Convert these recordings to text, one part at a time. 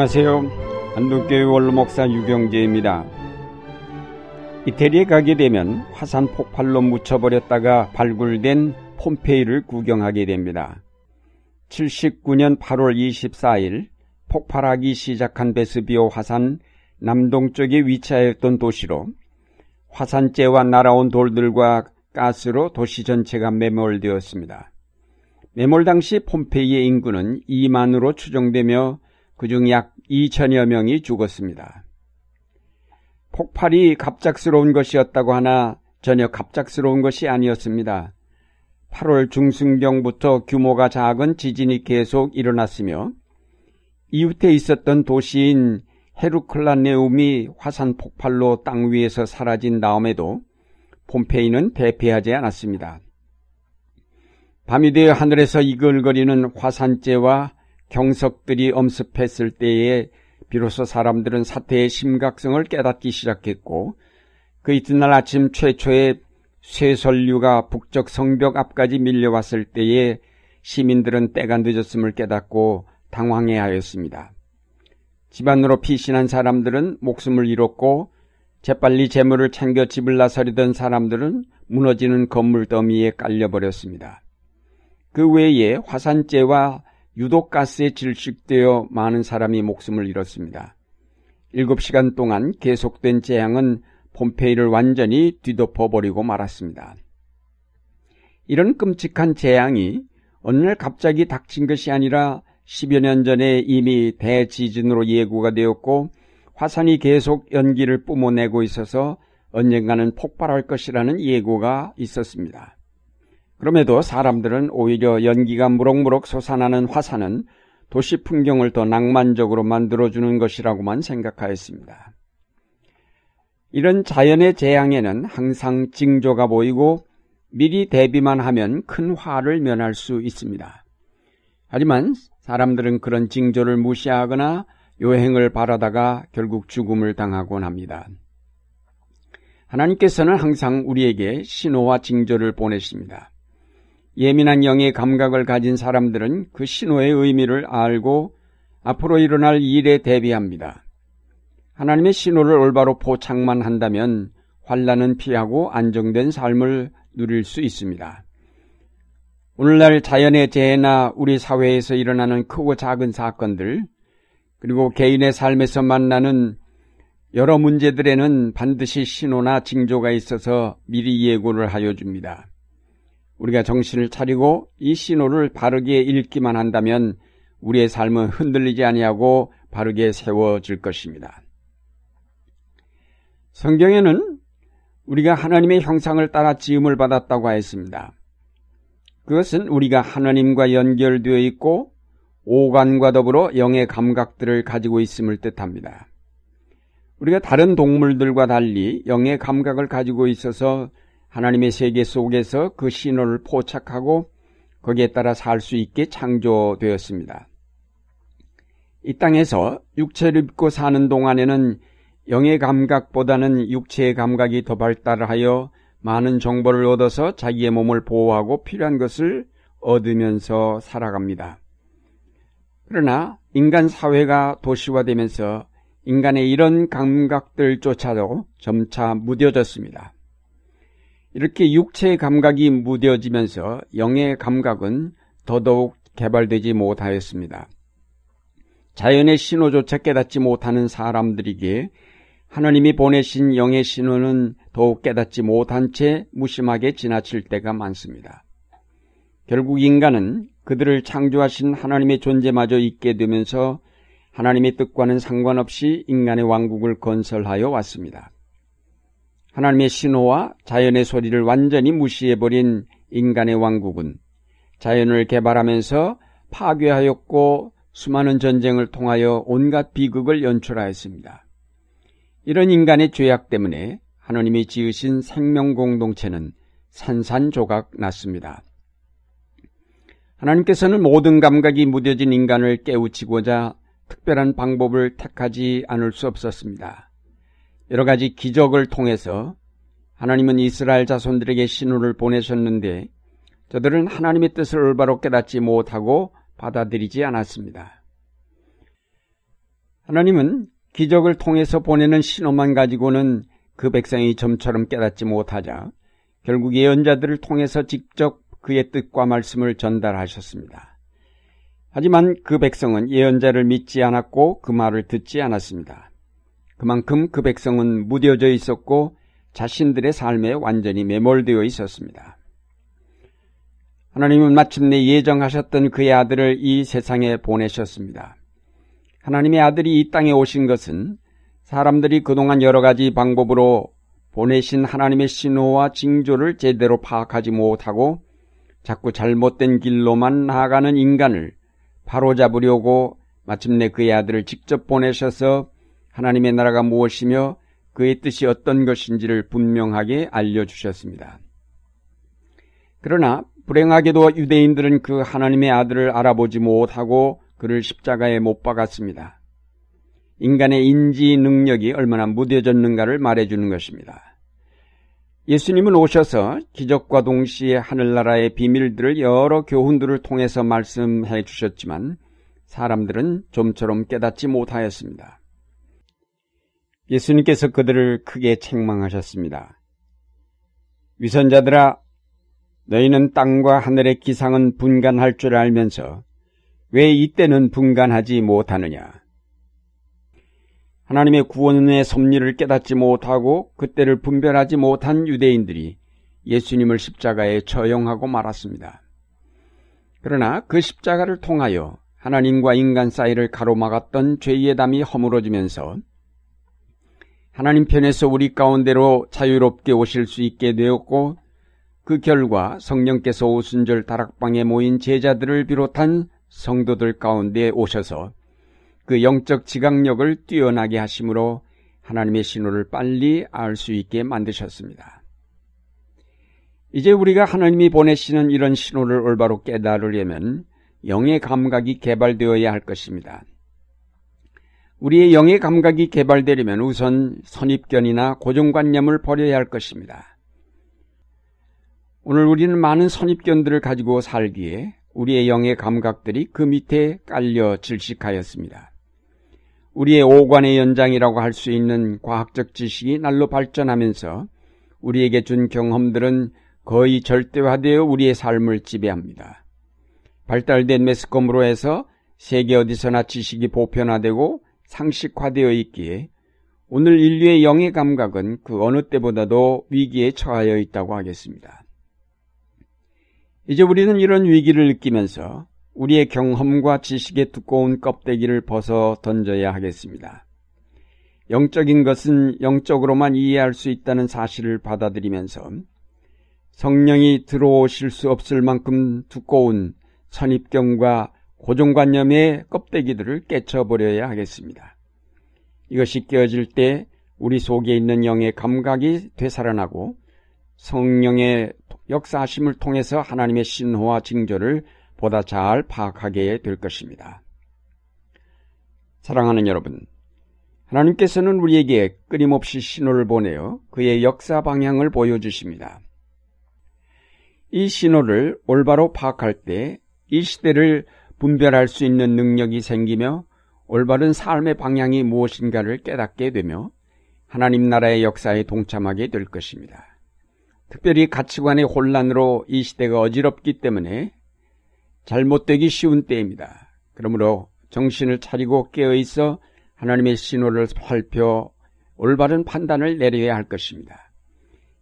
안녕하세요. 안동교회 원로목사 유경재입니다. 이태리에 가게 되면 화산 폭발로 묻혀버렸다가 발굴된 폼페이를 구경하게 됩니다. 79년 8월 24일 폭발하기 시작한 베스비오 화산 남동쪽에 위치하였던 도시로 화산재와 날아온 돌들과 가스로 도시 전체가 매몰되었습니다. 매몰 당시 폼페이의 인구는 2만으로 추정되며 그중 약 2천여 명이 죽었습니다. 폭발이 갑작스러운 것이었다고 하나 전혀 갑작스러운 것이 아니었습니다. 8월 중순경부터 규모가 작은 지진이 계속 일어났으며 이웃에 있었던 도시인 헤루클라네움이 화산 폭발로 땅 위에서 사라진 다음에도 폼페이는 대피하지 않았습니다. 밤이 되어 하늘에서 이글거리는 화산재와 경석들이 엄습했을 때에 비로소 사람들은 사태의 심각성을 깨닫기 시작했고 그 이튿날 아침 최초의 쇠설류가 북쪽 성벽 앞까지 밀려왔을 때에 시민들은 때가 늦었음을 깨닫고 당황해하였습니다. 집안으로 피신한 사람들은 목숨을 잃었고 재빨리 재물을 챙겨 집을 나서려던 사람들은 무너지는 건물 더미에 깔려버렸습니다. 그 외에 화산재와 유독가스에 질식되어 많은 사람이 목숨을 잃었습니다. 7시간 동안 계속된 재앙은 폼페이를 완전히 뒤덮어 버리고 말았습니다. 이런 끔찍한 재앙이 어느 날 갑자기 닥친 것이 아니라 10여 년 전에 이미 대지진으로 예고가 되었고 화산이 계속 연기를 뿜어내고 있어서 언젠가는 폭발할 것이라는 예고가 있었습니다. 그럼에도 사람들은 오히려 연기가 무럭무럭 솟아나는 화산은 도시 풍경을 더 낭만적으로 만들어주는 것이라고만 생각하였습니다. 이런 자연의 재앙에는 항상 징조가 보이고 미리 대비만 하면 큰 화를 면할 수 있습니다. 하지만 사람들은 그런 징조를 무시하거나 요행을 바라다가 결국 죽음을 당하곤 합니다. 하나님께서는 항상 우리에게 신호와 징조를 보내십니다. 예민한 영의 감각을 가진 사람들은 그 신호의 의미를 알고 앞으로 일어날 일에 대비합니다. 하나님의 신호를 올바로 포착만 한다면 환란은 피하고 안정된 삶을 누릴 수 있습니다. 오늘날 자연의 재해나 우리 사회에서 일어나는 크고 작은 사건들, 그리고 개인의 삶에서 만나는 여러 문제들에는 반드시 신호나 징조가 있어서 미리 예고를 하여 줍니다. 우리가 정신을 차리고 이 신호를 바르게 읽기만 한다면 우리의 삶은 흔들리지 아니하고 바르게 세워질 것입니다. 성경에는 우리가 하나님의 형상을 따라 지음을 받았다고 하였습니다. 그것은 우리가 하나님과 연결되어 있고 오간과 더불어 영의 감각들을 가지고 있음을 뜻합니다. 우리가 다른 동물들과 달리 영의 감각을 가지고 있어서 하나님의 세계 속에서 그 신호를 포착하고 거기에 따라 살 수 있게 창조되었습니다. 이 땅에서 육체를 입고 사는 동안에는 영의 감각보다는 육체의 감각이 더 발달하여 많은 정보를 얻어서 자기의 몸을 보호하고 필요한 것을 얻으면서 살아갑니다. 그러나 인간 사회가 도시화되면서 인간의 이런 감각들조차도 점차 무뎌졌습니다. 이렇게 육체의 감각이 무뎌지면서 영의 감각은 더더욱 개발되지 못하였습니다. 자연의 신호조차 깨닫지 못하는 사람들에게 하나님이 보내신 영의 신호는 더욱 깨닫지 못한 채 무심하게 지나칠 때가 많습니다. 결국 인간은 그들을 창조하신 하나님의 존재마저 잊게 되면서 하나님의 뜻과는 상관없이 인간의 왕국을 건설하여 왔습니다. 하나님의 신호와 자연의 소리를 완전히 무시해버린 인간의 왕국은 자연을 개발하면서 파괴하였고 수많은 전쟁을 통하여 온갖 비극을 연출하였습니다. 이런 인간의 죄악 때문에 하나님이 지으신 생명 공동체는 산산조각 났습니다. 하나님께서는 모든 감각이 무뎌진 인간을 깨우치고자 특별한 방법을 택하지 않을 수 없었습니다. 여러 가지 기적을 통해서 하나님은 이스라엘 자손들에게 신호를 보내셨는데 저들은 하나님의 뜻을 올바로 깨닫지 못하고 받아들이지 않았습니다. 하나님은 기적을 통해서 보내는 신호만 가지고는 그 백성이 점처럼 깨닫지 못하자 결국 예언자들을 통해서 직접 그의 뜻과 말씀을 전달하셨습니다. 하지만 그 백성은 예언자를 믿지 않았고 그 말을 듣지 않았습니다. 그만큼 그 백성은 무뎌져 있었고 자신들의 삶에 완전히 매몰되어 있었습니다. 하나님은 마침내 예정하셨던 그의 아들을 이 세상에 보내셨습니다. 하나님의 아들이 이 땅에 오신 것은 사람들이 그동안 여러 가지 방법으로 보내신 하나님의 신호와 징조를 제대로 파악하지 못하고 자꾸 잘못된 길로만 나아가는 인간을 바로잡으려고 마침내 그의 아들을 직접 보내셔서 하나님의 나라가 무엇이며 그의 뜻이 어떤 것인지를 분명하게 알려주셨습니다. 그러나 불행하게도 유대인들은 그 하나님의 아들을 알아보지 못하고 그를 십자가에 못 박았습니다. 인간의 인지 능력이 얼마나 무뎌졌는가를 말해주는 것입니다. 예수님은 오셔서 기적과 동시에 하늘나라의 비밀들을 여러 교훈들을 통해서 말씀해 주셨지만 사람들은 좀처럼 깨닫지 못하였습니다. 예수님께서 그들을 크게 책망하셨습니다. 위선자들아, 너희는 땅과 하늘의 기상은 분간할 줄 알면서 왜 이때는 분간하지 못하느냐? 하나님의 구원의 섭리를 깨닫지 못하고 그때를 분별하지 못한 유대인들이 예수님을 십자가에 처형하고 말았습니다. 그러나 그 십자가를 통하여 하나님과 인간 사이를 가로막았던 죄의 담이 허물어지면서 하나님 편에서 우리 가운데로 자유롭게 오실 수 있게 되었고 그 결과 성령께서 오순절 다락방에 모인 제자들을 비롯한 성도들 가운데 오셔서 그 영적 지각력을 뛰어나게 하심으로 하나님의 신호를 빨리 알 수 있게 만드셨습니다. 이제 우리가 하나님이 보내시는 이런 신호를 올바로 깨달으려면 영의 감각이 개발되어야 할 것입니다. 우리의 영의 감각이 개발되려면 우선 선입견이나 고정관념을 버려야 할 것입니다. 오늘 우리는 많은 선입견들을 가지고 살기에 우리의 영의 감각들이 그 밑에 깔려 질식하였습니다. 우리의 오관의 연장이라고 할 수 있는 과학적 지식이 날로 발전하면서 우리에게 준 경험들은 거의 절대화되어 우리의 삶을 지배합니다. 발달된 매스컴으로 해서 세계 어디서나 지식이 보편화되고 상식화되어 있기에 오늘 인류의 영의 감각은 그 어느 때보다도 위기에 처하여 있다고 하겠습니다. 이제 우리는 이런 위기를 느끼면서 우리의 경험과 지식의 두꺼운 껍데기를 벗어 던져야 하겠습니다. 영적인 것은 영적으로만 이해할 수 있다는 사실을 받아들이면서 성령이 들어오실 수 없을 만큼 두꺼운 선입견과 고정관념의 껍데기들을 깨쳐버려야 하겠습니다. 이것이 깨어질 때 우리 속에 있는 영의 감각이 되살아나고 성령의 역사하심을 통해서 하나님의 신호와 징조를 보다 잘 파악하게 될 것입니다. 사랑하는 여러분, 하나님께서는 우리에게 끊임없이 신호를 보내어 그의 역사 방향을 보여주십니다. 이 신호를 올바로 파악할 때 이 시대를 분별할 수 있는 능력이 생기며 올바른 삶의 방향이 무엇인가를 깨닫게 되며 하나님 나라의 역사에 동참하게 될 것입니다. 특별히 가치관의 혼란으로 이 시대가 어지럽기 때문에 잘못되기 쉬운 때입니다. 그러므로 정신을 차리고 깨어 있어 하나님의 신호를 살펴 올바른 판단을 내려야 할 것입니다.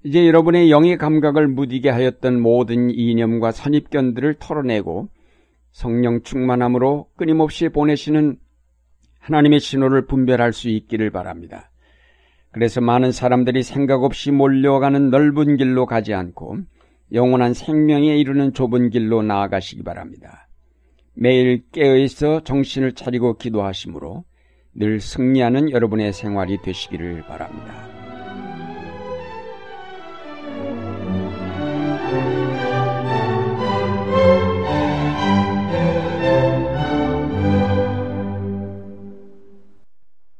이제 여러분의 영의 감각을 무디게 하였던 모든 이념과 선입견들을 털어내고 성령 충만함으로 끊임없이 보내시는 하나님의 신호를 분별할 수 있기를 바랍니다. 그래서 많은 사람들이 생각 없이 몰려가는 넓은 길로 가지 않고 영원한 생명에 이르는 좁은 길로 나아가시기 바랍니다. 매일 깨어있어 정신을 차리고 기도하심으로 늘 승리하는 여러분의 생활이 되시기를 바랍니다.